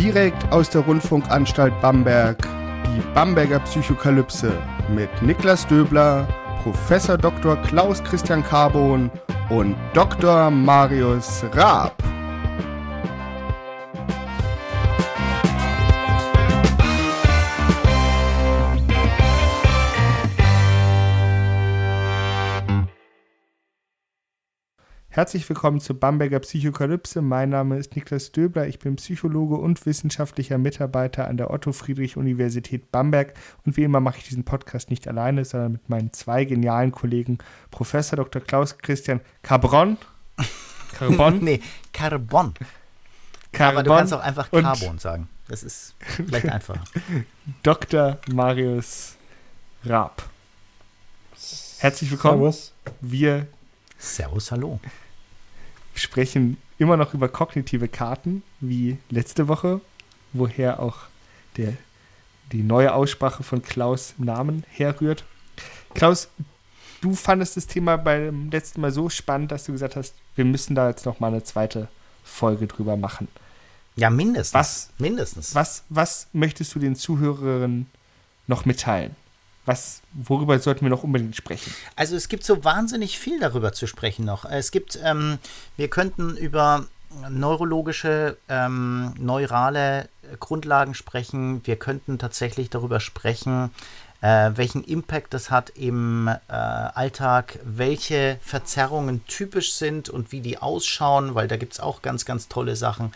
Direkt aus der Rundfunkanstalt Bamberg, die Bamberger Psychokalypse mit Niklas Döbler, Professor Dr. Klaus Christian Carbon und Dr. Marius Raab. Herzlich willkommen zur Bamberger Psychokalypse. Mein Name ist Niklas Döbler. Ich bin Psychologe und wissenschaftlicher Mitarbeiter an der Otto-Friedrich-Universität Bamberg. Und wie immer mache ich diesen Podcast nicht alleine, sondern mit meinen zwei genialen Kollegen, Professor Dr. Klaus Christian Carbon. Carbon? nee, Carbon. Carbon. Aber du kannst auch einfach Carbon sagen. Das ist vielleicht einfacher. Dr. Marius Raab. Herzlich willkommen. Servus. Wir Servus, hallo. Sprechen immer noch über kognitive Karten, wie letzte Woche, woher auch der, die neue Aussprache von Klaus Namen herrührt. Klaus, du fandest das Thema beim letzten Mal so spannend, dass du gesagt hast, wir müssen da jetzt noch mal eine zweite Folge drüber machen. Ja, mindestens. Was, mindestens. Was, was möchtest du den Zuhörerinnen noch mitteilen? Was, worüber sollten wir noch unbedingt sprechen? Also es gibt so wahnsinnig viel darüber zu sprechen noch. Es gibt, ähm, wir könnten über neurologische, ähm, neurale Grundlagen sprechen. Wir könnten tatsächlich darüber sprechen, äh, welchen Impact das hat im äh, Alltag, welche Verzerrungen typisch sind und wie die ausschauen, weil da gibt es auch ganz, ganz tolle Sachen.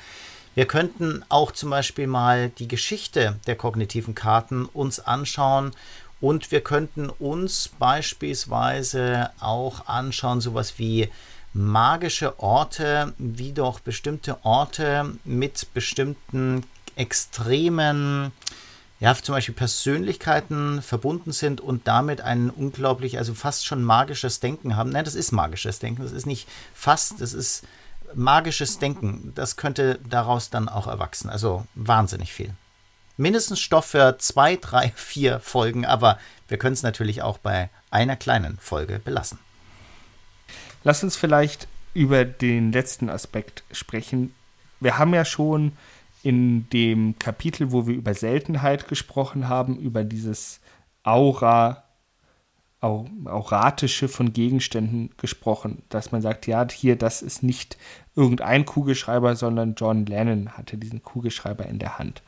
Wir könnten auch zum Beispiel mal die Geschichte der kognitiven Karten uns anschauen und wir könnten uns beispielsweise auch anschauen, sowas wie magische Orte, wie doch bestimmte Orte mit bestimmten extremen, ja, zum Beispiel Persönlichkeiten verbunden sind und damit ein unglaublich, also fast schon magisches Denken haben. Nein, das ist magisches Denken. Das ist nicht fast, das ist magisches Denken. Das könnte daraus dann auch erwachsen. Also wahnsinnig viel mindestens Stoff für zwei, drei, vier Folgen, aber wir können es natürlich auch bei einer kleinen Folge belassen. Lass uns vielleicht über den letzten Aspekt sprechen. Wir haben ja schon in dem Kapitel, wo wir über Seltenheit gesprochen haben, über dieses Aura, auratische von Gegenständen gesprochen, dass man sagt, ja, hier, das ist nicht irgendein Kugelschreiber, sondern John Lennon hatte diesen Kugelschreiber in der Hand.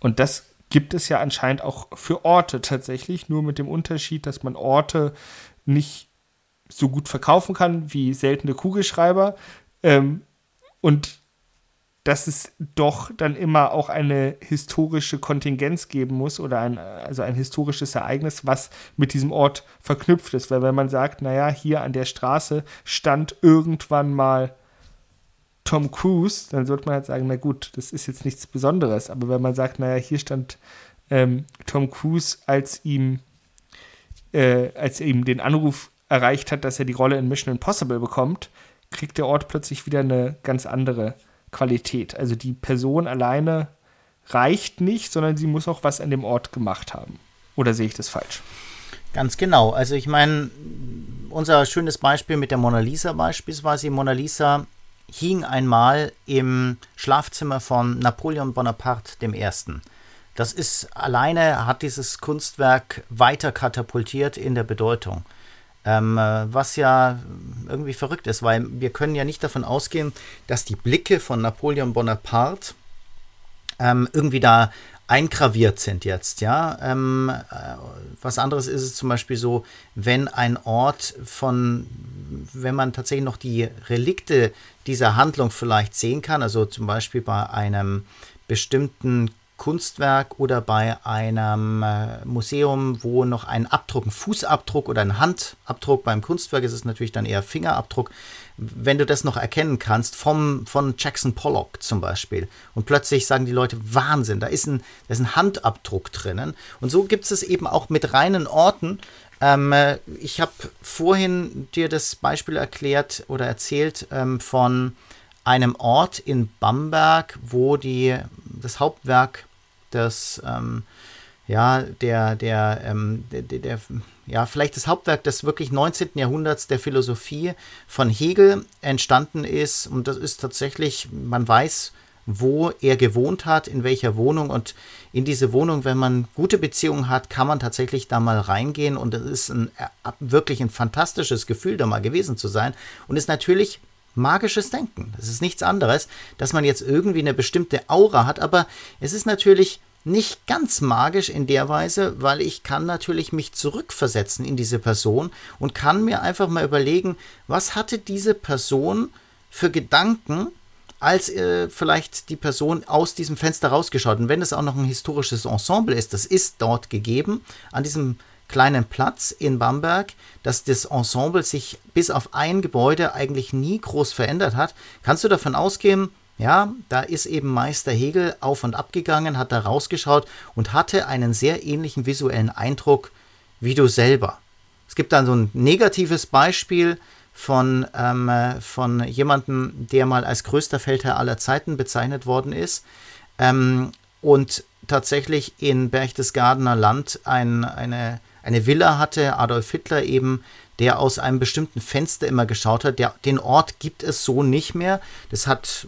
Und das gibt es ja anscheinend auch für Orte tatsächlich, nur mit dem Unterschied, dass man Orte nicht so gut verkaufen kann wie seltene Kugelschreiber. Ähm, und dass es doch dann immer auch eine historische Kontingenz geben muss oder ein, also ein historisches Ereignis, was mit diesem Ort verknüpft ist. Weil wenn man sagt, naja, hier an der Straße stand irgendwann mal Tom Cruise, dann sollte man halt sagen, na gut, das ist jetzt nichts Besonderes. Aber wenn man sagt, naja, hier stand ähm, Tom Cruise, als ihm, äh, als er ihm den Anruf erreicht hat, dass er die Rolle in Mission Impossible bekommt, kriegt der Ort plötzlich wieder eine ganz andere Qualität. Also die Person alleine reicht nicht, sondern sie muss auch was an dem Ort gemacht haben. Oder sehe ich das falsch? Ganz genau. Also ich meine, unser schönes Beispiel mit der Mona Lisa beispielsweise. Mona Lisa hing einmal im Schlafzimmer von Napoleon Bonaparte I. Das ist alleine, hat dieses Kunstwerk weiter katapultiert in der Bedeutung. Ähm, was ja irgendwie verrückt ist, weil wir können ja nicht davon ausgehen, dass die Blicke von Napoleon Bonaparte ähm, irgendwie da eingraviert sind jetzt, ja. Ähm, äh, was anderes ist es zum Beispiel so, wenn ein Ort von, wenn man tatsächlich noch die Relikte dieser Handlung vielleicht sehen kann, also zum Beispiel bei einem bestimmten Kunstwerk oder bei einem äh, Museum, wo noch ein Abdruck, ein Fußabdruck oder ein Handabdruck, beim Kunstwerk ist es natürlich dann eher Fingerabdruck, wenn du das noch erkennen kannst, vom, von Jackson Pollock zum Beispiel. Und plötzlich sagen die Leute, Wahnsinn, da ist ein, da ist ein Handabdruck drinnen. Und so gibt es eben auch mit reinen Orten. Ähm, äh, ich habe vorhin dir das Beispiel erklärt oder erzählt ähm, von einem Ort in Bamberg, wo die, das Hauptwerk des ähm, ja, der, der, ähm, der, der, ja, vielleicht das Hauptwerk des wirklich 19. Jahrhunderts der Philosophie von Hegel entstanden ist. Und das ist tatsächlich, man weiß wo er gewohnt hat, in welcher Wohnung. Und in diese Wohnung, wenn man gute Beziehungen hat, kann man tatsächlich da mal reingehen. Und es ist ein, äh, wirklich ein fantastisches Gefühl, da mal gewesen zu sein. Und ist natürlich magisches Denken. Das ist nichts anderes, dass man jetzt irgendwie eine bestimmte Aura hat. Aber es ist natürlich nicht ganz magisch in der Weise, weil ich kann natürlich mich zurückversetzen in diese Person und kann mir einfach mal überlegen, was hatte diese Person für Gedanken, als äh, vielleicht die Person aus diesem Fenster rausgeschaut. Und wenn es auch noch ein historisches Ensemble ist, das ist dort gegeben, an diesem kleinen Platz in Bamberg, dass das Ensemble sich bis auf ein Gebäude eigentlich nie groß verändert hat, kannst du davon ausgehen, ja, da ist eben Meister Hegel auf und ab gegangen, hat da rausgeschaut und hatte einen sehr ähnlichen visuellen Eindruck wie du selber. Es gibt dann so ein negatives Beispiel, von, ähm, von jemandem, der mal als größter Feldherr aller Zeiten bezeichnet worden ist ähm, und tatsächlich in Berchtesgadener Land ein, eine, eine Villa hatte, Adolf Hitler eben, der aus einem bestimmten Fenster immer geschaut hat. Der, den Ort gibt es so nicht mehr. Das hat,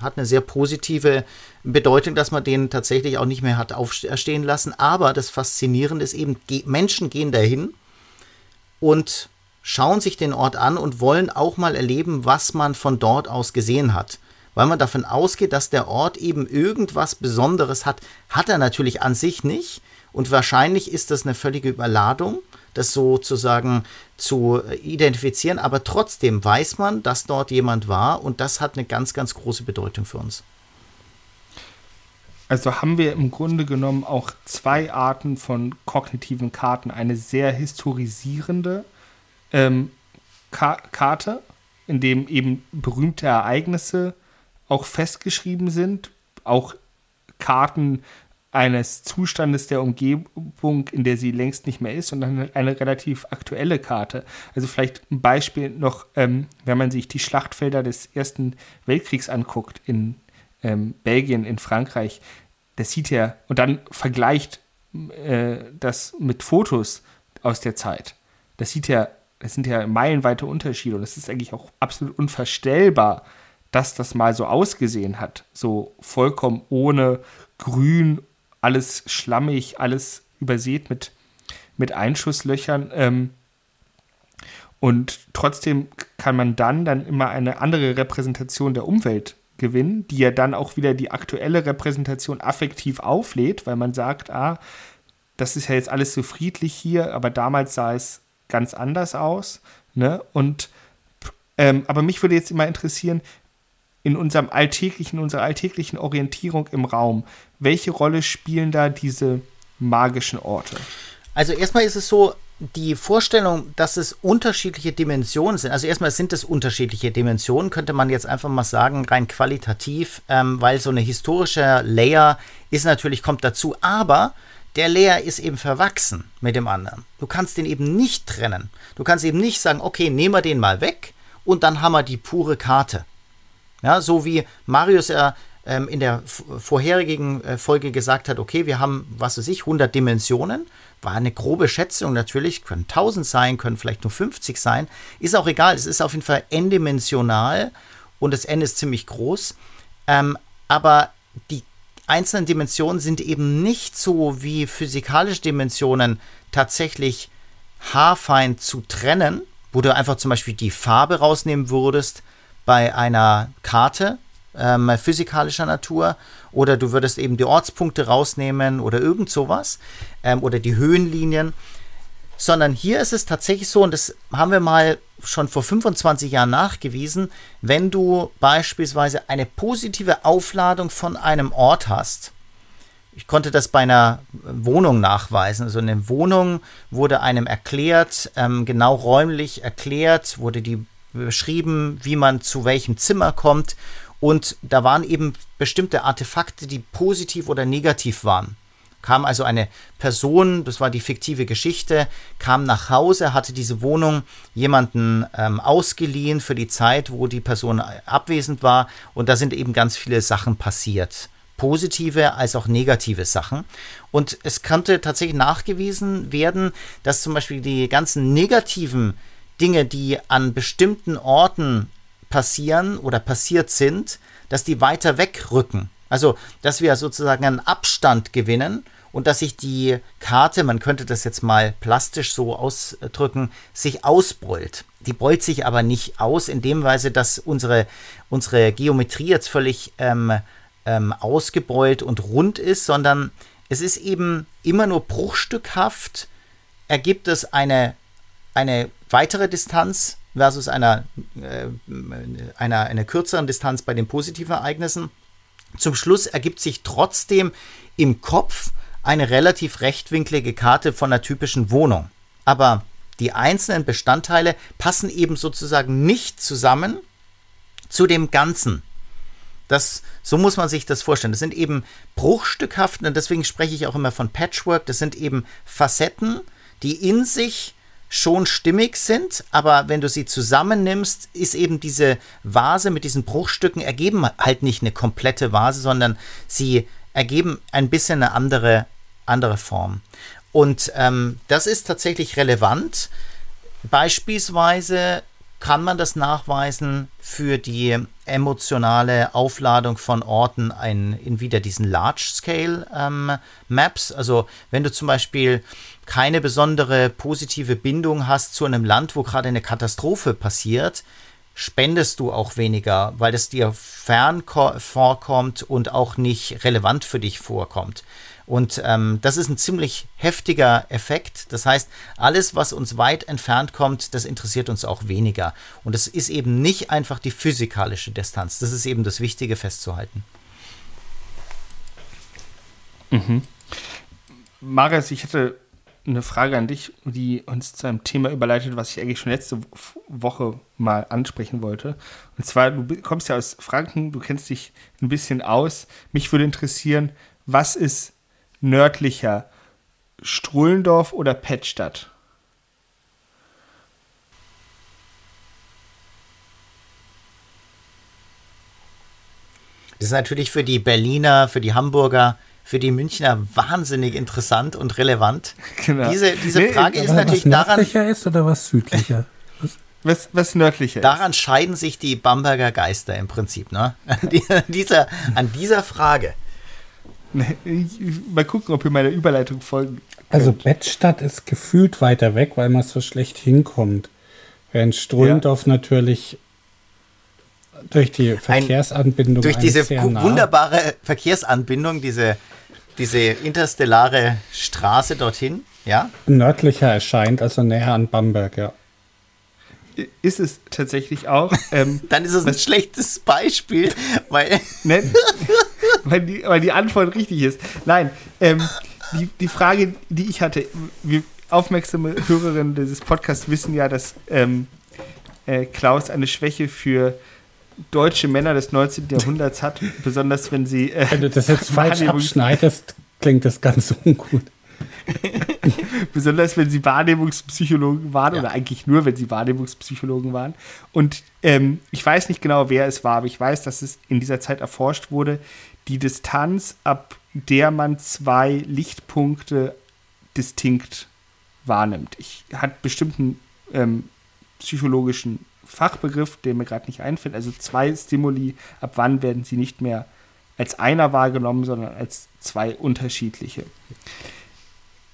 hat eine sehr positive Bedeutung, dass man den tatsächlich auch nicht mehr hat aufstehen lassen. Aber das Faszinierende ist eben, Menschen gehen dahin und schauen sich den Ort an und wollen auch mal erleben, was man von dort aus gesehen hat. Weil man davon ausgeht, dass der Ort eben irgendwas Besonderes hat. Hat er natürlich an sich nicht. Und wahrscheinlich ist das eine völlige Überladung, das sozusagen zu identifizieren. Aber trotzdem weiß man, dass dort jemand war. Und das hat eine ganz, ganz große Bedeutung für uns. Also haben wir im Grunde genommen auch zwei Arten von kognitiven Karten. Eine sehr historisierende, ähm, Ka Karte, in dem eben berühmte Ereignisse auch festgeschrieben sind, auch Karten eines Zustandes der Umgebung, in der sie längst nicht mehr ist, dann eine relativ aktuelle Karte. Also vielleicht ein Beispiel noch, ähm, wenn man sich die Schlachtfelder des Ersten Weltkriegs anguckt in ähm, Belgien, in Frankreich, das sieht ja, und dann vergleicht äh, das mit Fotos aus der Zeit. Das sieht ja es sind ja meilenweite Unterschiede und es ist eigentlich auch absolut unvorstellbar, dass das mal so ausgesehen hat. So vollkommen ohne Grün, alles schlammig, alles übersät mit, mit Einschusslöchern. Ähm, und trotzdem kann man dann, dann immer eine andere Repräsentation der Umwelt gewinnen, die ja dann auch wieder die aktuelle Repräsentation affektiv auflädt, weil man sagt, ah, das ist ja jetzt alles so friedlich hier, aber damals sah es ganz anders aus. Ne? Und ähm, aber mich würde jetzt immer interessieren, in unserem alltäglichen, unserer alltäglichen Orientierung im Raum, welche Rolle spielen da diese magischen Orte? Also erstmal ist es so, die Vorstellung, dass es unterschiedliche Dimensionen sind, also erstmal sind es unterschiedliche Dimensionen, könnte man jetzt einfach mal sagen, rein qualitativ, ähm, weil so eine historische Layer ist natürlich, kommt dazu, aber der Layer ist eben verwachsen mit dem anderen. Du kannst den eben nicht trennen. Du kannst eben nicht sagen, okay, nehmen wir den mal weg und dann haben wir die pure Karte. Ja, so wie Marius ja ähm, in der vorherigen äh, Folge gesagt hat, okay, wir haben, was weiß ich, 100 Dimensionen. War eine grobe Schätzung natürlich, können 1000 sein, können vielleicht nur 50 sein. Ist auch egal, es ist auf jeden Fall n-dimensional und das n ist ziemlich groß. Ähm, aber die einzelnen Dimensionen sind eben nicht so wie physikalische Dimensionen tatsächlich haarfein zu trennen, wo du einfach zum Beispiel die Farbe rausnehmen würdest bei einer Karte ähm, physikalischer Natur oder du würdest eben die Ortspunkte rausnehmen oder irgend sowas ähm, oder die Höhenlinien, sondern hier ist es tatsächlich so, und das haben wir mal schon vor 25 Jahren nachgewiesen, wenn du beispielsweise eine positive Aufladung von einem Ort hast. Ich konnte das bei einer Wohnung nachweisen. Also eine Wohnung wurde einem erklärt, ähm, genau räumlich erklärt, wurde die beschrieben, wie man zu welchem Zimmer kommt. Und da waren eben bestimmte Artefakte, die positiv oder negativ waren kam also eine Person, das war die fiktive Geschichte, kam nach Hause, hatte diese Wohnung jemanden ähm, ausgeliehen für die Zeit, wo die Person abwesend war. Und da sind eben ganz viele Sachen passiert. Positive als auch negative Sachen. Und es konnte tatsächlich nachgewiesen werden, dass zum Beispiel die ganzen negativen Dinge, die an bestimmten Orten passieren oder passiert sind, dass die weiter wegrücken. Also, dass wir sozusagen einen Abstand gewinnen und dass sich die Karte, man könnte das jetzt mal plastisch so ausdrücken, sich ausbeult. Die beult sich aber nicht aus in dem Weise, dass unsere, unsere Geometrie jetzt völlig ähm, ähm, ausgebeult und rund ist, sondern es ist eben immer nur bruchstückhaft, ergibt es eine, eine weitere Distanz versus einer, äh, einer, einer kürzeren Distanz bei den positiven Ereignissen. Zum Schluss ergibt sich trotzdem im Kopf eine relativ rechtwinklige Karte von einer typischen Wohnung. Aber die einzelnen Bestandteile passen eben sozusagen nicht zusammen zu dem Ganzen. Das, so muss man sich das vorstellen. Das sind eben bruchstückhaft, und deswegen spreche ich auch immer von Patchwork. Das sind eben Facetten, die in sich schon stimmig sind, aber wenn du sie zusammennimmst, ist eben diese Vase mit diesen Bruchstücken ergeben halt nicht eine komplette Vase, sondern sie ergeben ein bisschen eine andere, andere Form. Und ähm, das ist tatsächlich relevant. Beispielsweise kann man das nachweisen für die emotionale Aufladung von Orten in, in wieder diesen Large-Scale-Maps. Ähm, also wenn du zum Beispiel keine besondere positive Bindung hast zu einem Land, wo gerade eine Katastrophe passiert, spendest du auch weniger, weil es dir fern vorkommt und auch nicht relevant für dich vorkommt. Und ähm, das ist ein ziemlich heftiger Effekt. Das heißt, alles, was uns weit entfernt kommt, das interessiert uns auch weniger. Und es ist eben nicht einfach die physikalische Distanz. Das ist eben das Wichtige festzuhalten. Mhm. Marius, ich hätte eine Frage an dich, die uns zu einem Thema überleitet, was ich eigentlich schon letzte Woche mal ansprechen wollte. Und zwar, du kommst ja aus Franken, du kennst dich ein bisschen aus. Mich würde interessieren, was ist nördlicher? Strullendorf oder Pettstadt? Das ist natürlich für die Berliner, für die Hamburger, für die Münchner wahnsinnig interessant und relevant. Genau. Diese, diese nee, Frage ist natürlich was daran. Was ist oder was südlicher? Was, was nördlicher Daran ist. scheiden sich die Bamberger Geister im Prinzip, ne? An dieser, an dieser Frage. Mal gucken, ob ihr meiner Überleitung folgen. Könnt. Also Bettstadt ist gefühlt weiter weg, weil man so schlecht hinkommt. Während Strullendorf ja. natürlich durch die Verkehrsanbindung. Ein, durch diese wunderbare Verkehrsanbindung, diese, diese interstellare Straße dorthin, ja? Nördlicher erscheint, also näher an Bamberg, ja. Ist es tatsächlich auch. Ähm, Dann ist es ein schlechtes Beispiel, weil. Ne, weil, die, weil die Antwort richtig ist. Nein, ähm, die, die Frage, die ich hatte, wir aufmerksame Hörerinnen dieses Podcasts wissen ja, dass ähm, äh, Klaus eine Schwäche für deutsche Männer des 19. Jahrhunderts hat, besonders wenn sie. Äh, wenn du das jetzt falsch abschneidest, klingt das ganz ungut. besonders wenn sie Wahrnehmungspsychologen waren ja. oder eigentlich nur, wenn sie Wahrnehmungspsychologen waren. Und ähm, ich weiß nicht genau, wer es war, aber ich weiß, dass es in dieser Zeit erforscht wurde, die Distanz, ab der man zwei Lichtpunkte distinkt wahrnimmt. Ich hat bestimmten ähm, psychologischen Fachbegriff, der mir gerade nicht einfällt. Also zwei Stimuli, ab wann werden sie nicht mehr als einer wahrgenommen, sondern als zwei unterschiedliche.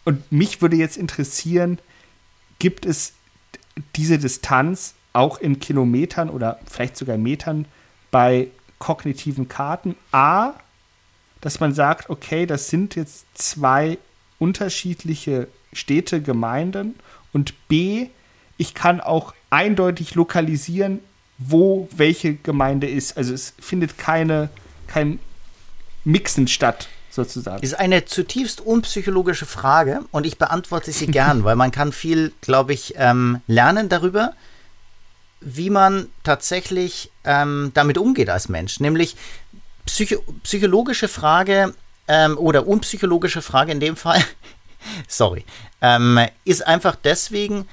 Und mich würde jetzt interessieren, gibt es diese Distanz auch in Kilometern oder vielleicht sogar Metern bei kognitiven Karten? A, dass man sagt, okay, das sind jetzt zwei unterschiedliche Städte, Gemeinden und B, ich kann auch eindeutig lokalisieren, wo welche Gemeinde ist. Also es findet keine, kein Mixen statt, sozusagen. Das ist eine zutiefst unpsychologische Frage und ich beantworte sie gern, weil man kann viel, glaube ich, ähm, lernen darüber, wie man tatsächlich ähm, damit umgeht als Mensch. Nämlich psycho psychologische Frage ähm, oder unpsychologische Frage in dem Fall, sorry, ähm, ist einfach deswegen,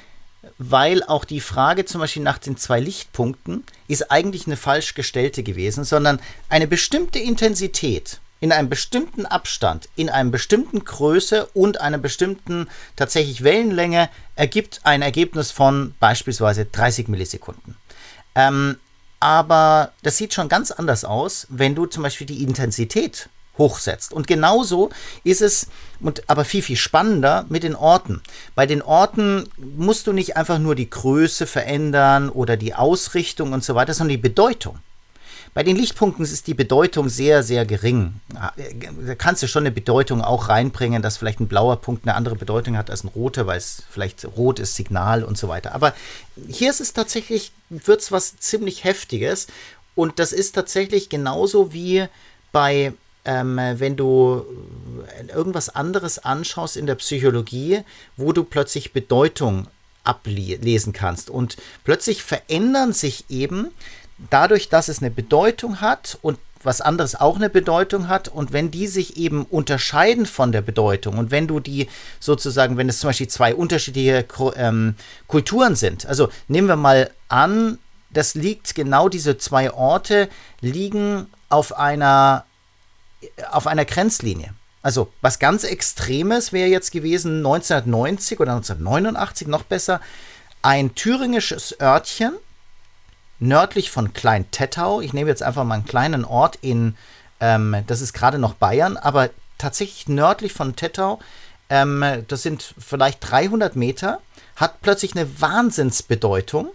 weil auch die Frage zum Beispiel nach den zwei Lichtpunkten ist eigentlich eine falsch gestellte gewesen, sondern eine bestimmte Intensität in einem bestimmten Abstand, in einem bestimmten Größe und einer bestimmten tatsächlich Wellenlänge ergibt ein Ergebnis von beispielsweise 30 Millisekunden. Ähm, aber das sieht schon ganz anders aus, wenn du zum Beispiel die Intensität hochsetzt. Und genauso ist es, und aber viel, viel spannender mit den Orten. Bei den Orten musst du nicht einfach nur die Größe verändern oder die Ausrichtung und so weiter, sondern die Bedeutung. Bei den Lichtpunkten ist die Bedeutung sehr, sehr gering. Da kannst du schon eine Bedeutung auch reinbringen, dass vielleicht ein blauer Punkt eine andere Bedeutung hat als ein roter, weil es vielleicht rot ist, Signal und so weiter. Aber hier ist es tatsächlich, wird es was ziemlich Heftiges. Und das ist tatsächlich genauso wie bei ähm, wenn du irgendwas anderes anschaust in der Psychologie, wo du plötzlich Bedeutung ablesen kannst. Und plötzlich verändern sich eben dadurch, dass es eine Bedeutung hat und was anderes auch eine Bedeutung hat und wenn die sich eben unterscheiden von der Bedeutung und wenn du die sozusagen, wenn es zum Beispiel zwei unterschiedliche ähm, Kulturen sind, also nehmen wir mal an, das liegt genau diese zwei Orte liegen auf einer auf einer Grenzlinie. Also was ganz Extremes wäre jetzt gewesen 1990 oder 1989 noch besser ein thüringisches Örtchen nördlich von Klein-Tettau. Ich nehme jetzt einfach mal einen kleinen Ort in, ähm, das ist gerade noch Bayern, aber tatsächlich nördlich von Tettau. Ähm, das sind vielleicht 300 Meter, hat plötzlich eine Wahnsinnsbedeutung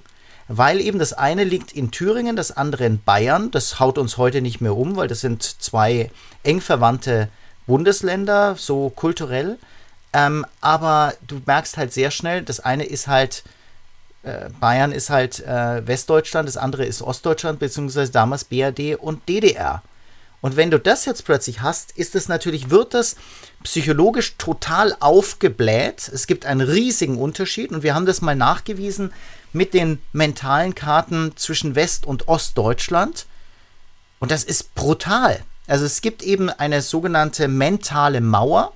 weil eben das eine liegt in Thüringen, das andere in Bayern. Das haut uns heute nicht mehr um, weil das sind zwei eng verwandte Bundesländer, so kulturell. Ähm, aber du merkst halt sehr schnell, das eine ist halt, Bayern ist halt äh, Westdeutschland, das andere ist Ostdeutschland, beziehungsweise damals BRD und DDR. Und wenn du das jetzt plötzlich hast, ist es natürlich, wird das psychologisch total aufgebläht. Es gibt einen riesigen Unterschied und wir haben das mal nachgewiesen mit den mentalen Karten zwischen West- und Ostdeutschland. Und das ist brutal. Also es gibt eben eine sogenannte mentale Mauer,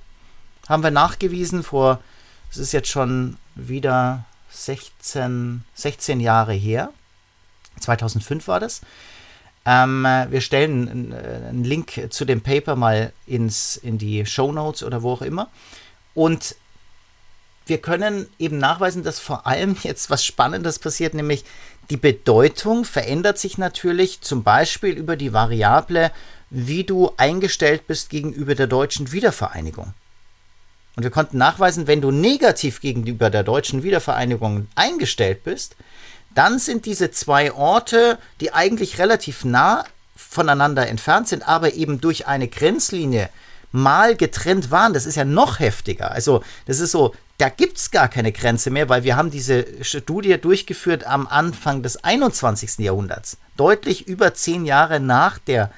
haben wir nachgewiesen vor, es ist jetzt schon wieder 16, 16 Jahre her. 2005 war das. Ähm, wir stellen einen Link zu dem Paper mal ins, in die Show Notes oder wo auch immer. Und wir können eben nachweisen, dass vor allem jetzt was Spannendes passiert, nämlich die Bedeutung verändert sich natürlich zum Beispiel über die Variable, wie du eingestellt bist gegenüber der deutschen Wiedervereinigung. Und wir konnten nachweisen, wenn du negativ gegenüber der deutschen Wiedervereinigung eingestellt bist, dann sind diese zwei Orte, die eigentlich relativ nah voneinander entfernt sind, aber eben durch eine Grenzlinie mal getrennt waren, das ist ja noch heftiger. Also das ist so, da gibt es gar keine Grenze mehr, weil wir haben diese Studie durchgeführt am Anfang des 21. Jahrhunderts, deutlich über zehn Jahre nach der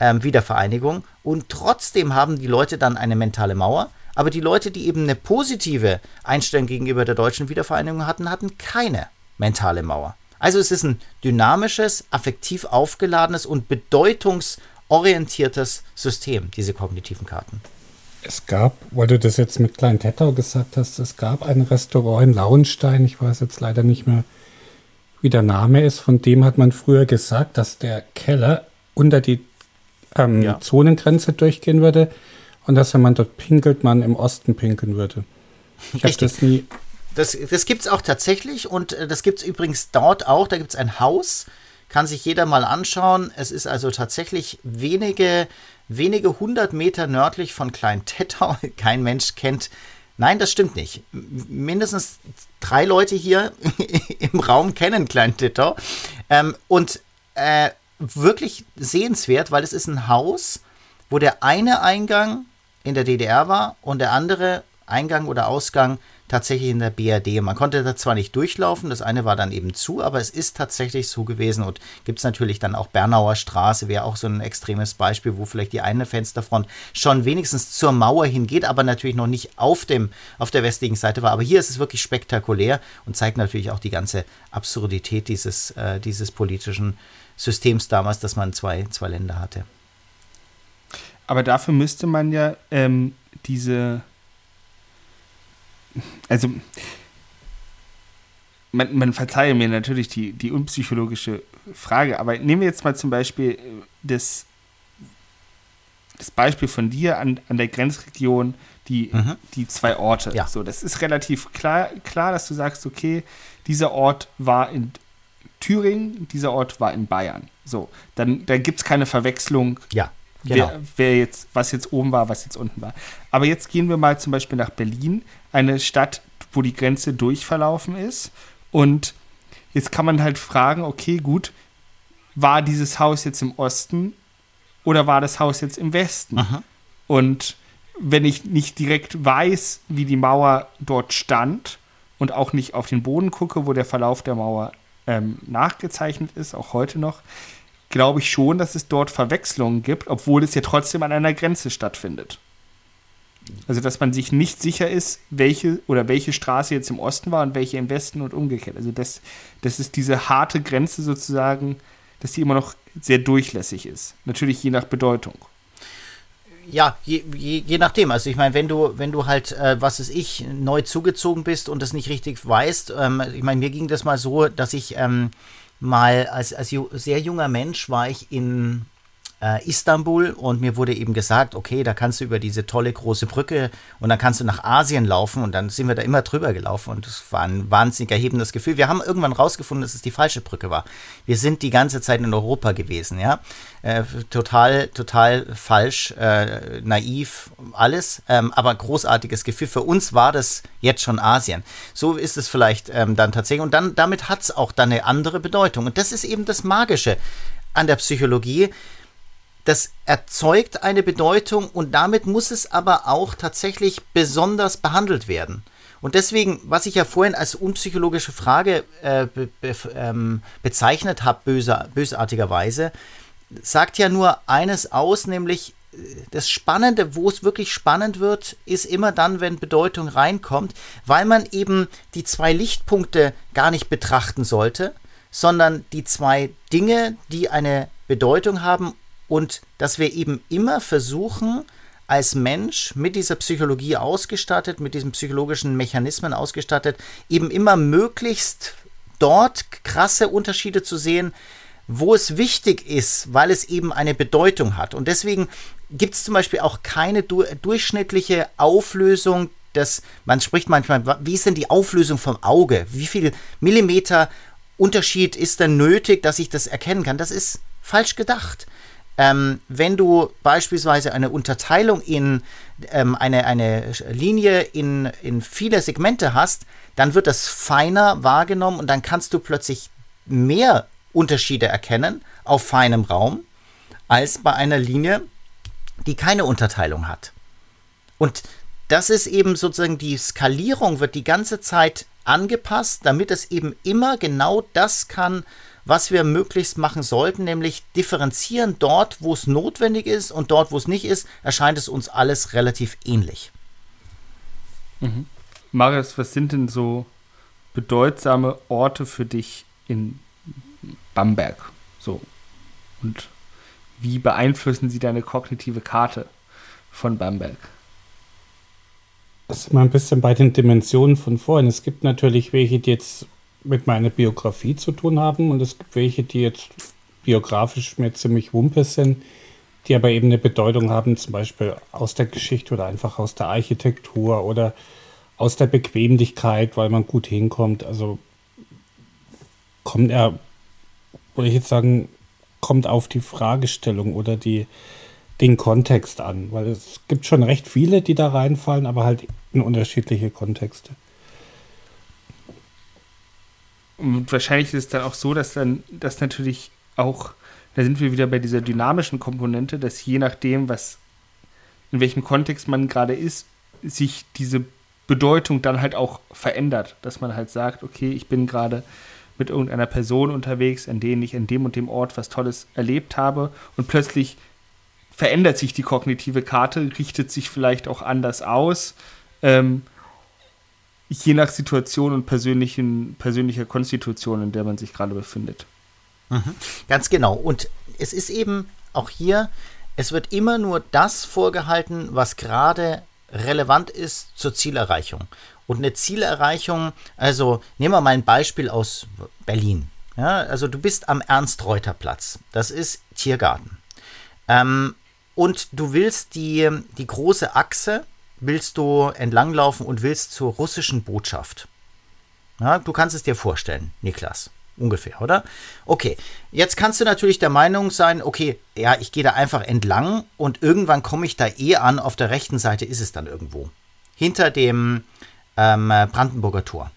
ähm, Wiedervereinigung. Und trotzdem haben die Leute dann eine mentale Mauer. Aber die Leute, die eben eine positive Einstellung gegenüber der deutschen Wiedervereinigung hatten, hatten keine mentale Mauer. Also es ist ein dynamisches, affektiv aufgeladenes und bedeutungsorientiertes System, diese kognitiven Karten. Es gab, weil du das jetzt mit Klein Tettau gesagt hast, es gab ein Restaurant in Lauenstein, ich weiß jetzt leider nicht mehr, wie der Name ist, von dem hat man früher gesagt, dass der Keller unter die ähm, ja. Zonengrenze durchgehen würde und dass, wenn man dort pinkelt, man im Osten pinkeln würde. Ich habe das nie. Das, das gibt es auch tatsächlich und äh, das gibt es übrigens dort auch. Da gibt es ein Haus, kann sich jeder mal anschauen. Es ist also tatsächlich wenige wenige hundert Meter nördlich von Klein-Tettau. Kein Mensch kennt. Nein, das stimmt nicht. Mindestens drei Leute hier im Raum kennen Klein-Tettau. Ähm, und äh, wirklich sehenswert, weil es ist ein Haus, wo der eine Eingang in der DDR war und der andere Eingang oder Ausgang tatsächlich in der BRD. Man konnte da zwar nicht durchlaufen, das eine war dann eben zu, aber es ist tatsächlich so gewesen und gibt es natürlich dann auch Bernauer Straße, wäre auch so ein extremes Beispiel, wo vielleicht die eine Fensterfront schon wenigstens zur Mauer hingeht, aber natürlich noch nicht auf, dem, auf der westlichen Seite war. Aber hier ist es wirklich spektakulär und zeigt natürlich auch die ganze Absurdität dieses, äh, dieses politischen Systems damals, dass man zwei, zwei Länder hatte. Aber dafür müsste man ja ähm, diese also man, man verzeihe mir natürlich die, die unpsychologische Frage, aber nehmen wir jetzt mal zum Beispiel äh, das, das Beispiel von dir an, an der Grenzregion, die, mhm. die zwei Orte. Ja. So, das ist relativ klar, klar, dass du sagst, okay, dieser Ort war in Thüringen, dieser Ort war in Bayern. So, dann, dann gibt es keine Verwechslung. Ja. Genau. Wer, wer, jetzt, was jetzt oben war, was jetzt unten war. Aber jetzt gehen wir mal zum Beispiel nach Berlin, eine Stadt, wo die Grenze durchverlaufen ist. Und jetzt kann man halt fragen, okay, gut, war dieses Haus jetzt im Osten oder war das Haus jetzt im Westen? Aha. Und wenn ich nicht direkt weiß, wie die Mauer dort stand und auch nicht auf den Boden gucke, wo der Verlauf der Mauer ähm, nachgezeichnet ist, auch heute noch, glaube ich schon, dass es dort Verwechslungen gibt, obwohl es ja trotzdem an einer Grenze stattfindet. Also, dass man sich nicht sicher ist, welche oder welche Straße jetzt im Osten war und welche im Westen und umgekehrt. Also, das, das ist diese harte Grenze sozusagen, dass die immer noch sehr durchlässig ist. Natürlich je nach Bedeutung. Ja, je, je, je nachdem. Also ich meine, wenn du, wenn du halt, äh, was ist ich, neu zugezogen bist und das nicht richtig weißt, ähm, ich meine, mir ging das mal so, dass ich ähm, mal als, als sehr junger Mensch war ich in äh, Istanbul und mir wurde eben gesagt, okay, da kannst du über diese tolle große Brücke und dann kannst du nach Asien laufen und dann sind wir da immer drüber gelaufen und das war ein wahnsinnig erhebendes Gefühl. Wir haben irgendwann rausgefunden, dass es die falsche Brücke war. Wir sind die ganze Zeit in Europa gewesen, ja. Äh, total, total falsch, äh, naiv, alles, ähm, aber großartiges Gefühl. Für uns war das jetzt schon Asien. So ist es vielleicht ähm, dann tatsächlich und dann damit hat es auch dann eine andere Bedeutung und das ist eben das Magische an der Psychologie das erzeugt eine Bedeutung und damit muss es aber auch tatsächlich besonders behandelt werden. Und deswegen, was ich ja vorhin als unpsychologische Frage äh, be, be, ähm, bezeichnet habe, böse, bösartigerweise, sagt ja nur eines aus, nämlich äh, das Spannende, wo es wirklich spannend wird, ist immer dann, wenn Bedeutung reinkommt, weil man eben die zwei Lichtpunkte gar nicht betrachten sollte, sondern die zwei Dinge, die eine Bedeutung haben und dass wir eben immer versuchen, als Mensch mit dieser Psychologie ausgestattet, mit diesen psychologischen Mechanismen ausgestattet, eben immer möglichst dort krasse Unterschiede zu sehen, wo es wichtig ist, weil es eben eine Bedeutung hat. Und deswegen gibt es zum Beispiel auch keine du durchschnittliche Auflösung des, man spricht manchmal, wie ist denn die Auflösung vom Auge? Wie viel Millimeter Unterschied ist denn nötig, dass ich das erkennen kann? Das ist falsch gedacht. Ähm, wenn du beispielsweise eine Unterteilung in ähm, eine, eine Linie in, in viele Segmente hast, dann wird das feiner wahrgenommen und dann kannst du plötzlich mehr Unterschiede erkennen auf feinem Raum als bei einer Linie, die keine Unterteilung hat. Und das ist eben sozusagen die Skalierung wird die ganze Zeit angepasst, damit es eben immer genau das kann, was wir möglichst machen sollten, nämlich differenzieren dort, wo es notwendig ist und dort, wo es nicht ist, erscheint es uns alles relativ ähnlich. Mhm. Marius, was sind denn so bedeutsame Orte für dich in Bamberg? So. Und wie beeinflussen sie deine kognitive Karte von Bamberg? Das ist mal ein bisschen bei den Dimensionen von vorhin. Es gibt natürlich welche, die jetzt mit meiner Biografie zu tun haben und es gibt welche, die jetzt biografisch mir ziemlich wumpe sind, die aber eben eine Bedeutung haben, zum Beispiel aus der Geschichte oder einfach aus der Architektur oder aus der Bequemlichkeit, weil man gut hinkommt. Also kommt er, würde ich jetzt sagen, kommt auf die Fragestellung oder die, den Kontext an, weil es gibt schon recht viele, die da reinfallen, aber halt in unterschiedliche Kontexte. Und wahrscheinlich ist es dann auch so, dass dann das natürlich auch, da sind wir wieder bei dieser dynamischen Komponente, dass je nachdem, was, in welchem Kontext man gerade ist, sich diese Bedeutung dann halt auch verändert. Dass man halt sagt, okay, ich bin gerade mit irgendeiner Person unterwegs, an denen ich an dem und dem Ort was Tolles erlebt habe und plötzlich verändert sich die kognitive Karte, richtet sich vielleicht auch anders aus. Ähm, je nach Situation und persönlichen, persönlicher Konstitution, in der man sich gerade befindet. Mhm. Ganz genau. Und es ist eben auch hier, es wird immer nur das vorgehalten, was gerade relevant ist zur Zielerreichung. Und eine Zielerreichung, also nehmen wir mal ein Beispiel aus Berlin. Ja, also du bist am Ernst-Reuter-Platz. Das ist Tiergarten. Ähm, und du willst die, die große Achse willst du entlanglaufen und willst zur russischen Botschaft. Ja, du kannst es dir vorstellen, Niklas. ungefähr, oder? Okay, jetzt kannst du natürlich der Meinung sein, okay, ja, ich gehe da einfach entlang und irgendwann komme ich da eh an, auf der rechten Seite ist es dann irgendwo. Hinter dem ähm, Brandenburger Tor.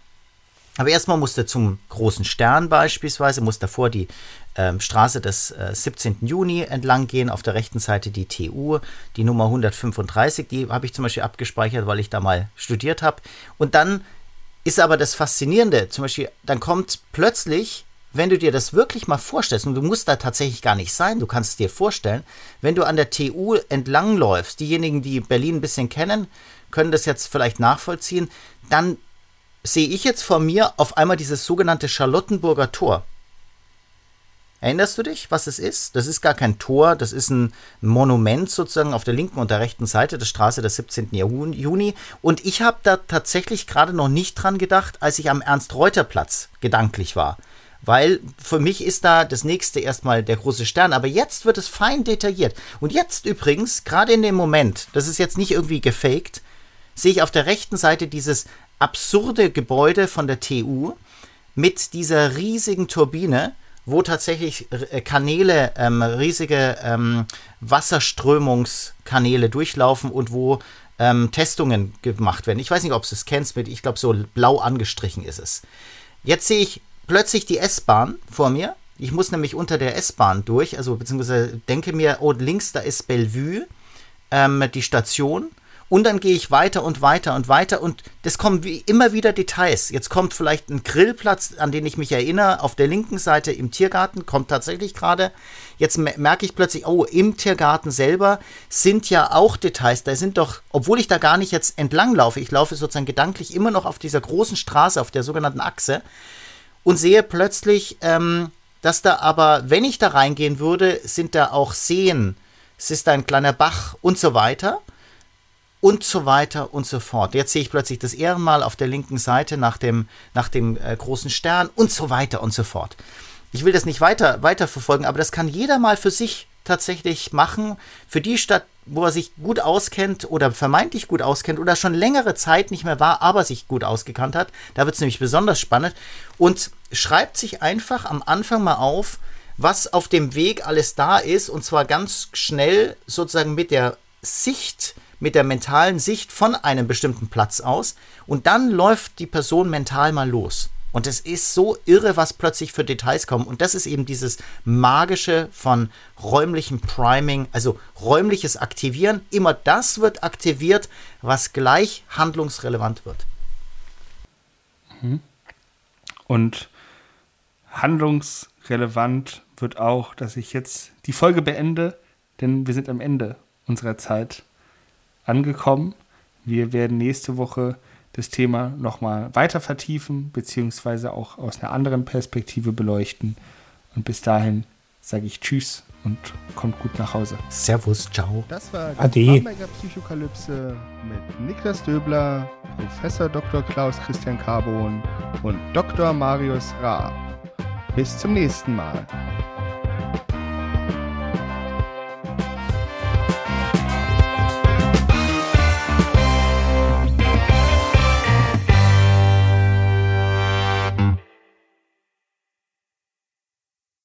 Aber erstmal musste zum großen Stern beispielsweise, muss davor die ähm, Straße des äh, 17. Juni entlang gehen, auf der rechten Seite die TU, die Nummer 135, die habe ich zum Beispiel abgespeichert, weil ich da mal studiert habe. Und dann ist aber das Faszinierende, zum Beispiel, dann kommt plötzlich, wenn du dir das wirklich mal vorstellst, und du musst da tatsächlich gar nicht sein, du kannst es dir vorstellen, wenn du an der TU entlangläufst, diejenigen, die Berlin ein bisschen kennen, können das jetzt vielleicht nachvollziehen, dann sehe ich jetzt vor mir auf einmal dieses sogenannte Charlottenburger Tor. Erinnerst du dich, was es ist? Das ist gar kein Tor, das ist ein Monument sozusagen auf der linken und der rechten Seite der Straße des 17. Juni. Und ich habe da tatsächlich gerade noch nicht dran gedacht, als ich am Ernst-Reuter-Platz gedanklich war. Weil für mich ist da das nächste erstmal der große Stern. Aber jetzt wird es fein detailliert. Und jetzt übrigens, gerade in dem Moment, das ist jetzt nicht irgendwie gefaked, sehe ich auf der rechten Seite dieses absurde Gebäude von der TU mit dieser riesigen Turbine wo tatsächlich äh, Kanäle, ähm, riesige ähm, Wasserströmungskanäle durchlaufen und wo ähm, Testungen gemacht werden. Ich weiß nicht, ob du es kennst, mit, ich glaube, so blau angestrichen ist es. Jetzt sehe ich plötzlich die S-Bahn vor mir. Ich muss nämlich unter der S-Bahn durch, also beziehungsweise denke mir, oh, links da ist Bellevue, ähm, die Station. Und dann gehe ich weiter und weiter und weiter und das kommen wie immer wieder Details. Jetzt kommt vielleicht ein Grillplatz, an den ich mich erinnere, auf der linken Seite im Tiergarten, kommt tatsächlich gerade. Jetzt merke ich plötzlich, oh, im Tiergarten selber sind ja auch Details. Da sind doch, obwohl ich da gar nicht jetzt entlang laufe, ich laufe sozusagen gedanklich immer noch auf dieser großen Straße, auf der sogenannten Achse und sehe plötzlich, ähm, dass da aber, wenn ich da reingehen würde, sind da auch Seen, es ist da ein kleiner Bach und so weiter und so weiter und so fort. Jetzt sehe ich plötzlich das Ehrenmal auf der linken Seite nach dem, nach dem äh, großen Stern und so weiter und so fort. Ich will das nicht weiter, weiter verfolgen, aber das kann jeder mal für sich tatsächlich machen. Für die Stadt, wo er sich gut auskennt oder vermeintlich gut auskennt oder schon längere Zeit nicht mehr war, aber sich gut ausgekannt hat. Da wird es nämlich besonders spannend. Und schreibt sich einfach am Anfang mal auf, was auf dem Weg alles da ist. Und zwar ganz schnell sozusagen mit der Sicht mit der mentalen Sicht von einem bestimmten Platz aus und dann läuft die Person mental mal los. Und es ist so irre, was plötzlich für Details kommen. Und das ist eben dieses magische von räumlichem Priming, also räumliches Aktivieren. Immer das wird aktiviert, was gleich handlungsrelevant wird. Mhm. Und handlungsrelevant wird auch, dass ich jetzt die Folge beende, denn wir sind am Ende unserer Zeit angekommen. Wir werden nächste Woche das Thema nochmal weiter vertiefen, beziehungsweise auch aus einer anderen Perspektive beleuchten. Und bis dahin sage ich Tschüss und kommt gut nach Hause. Servus, ciao. Das war die Psychokalypse mit Niklas Döbler, Professor Dr. Klaus Christian Carbon und Dr. Marius Ra. Bis zum nächsten Mal.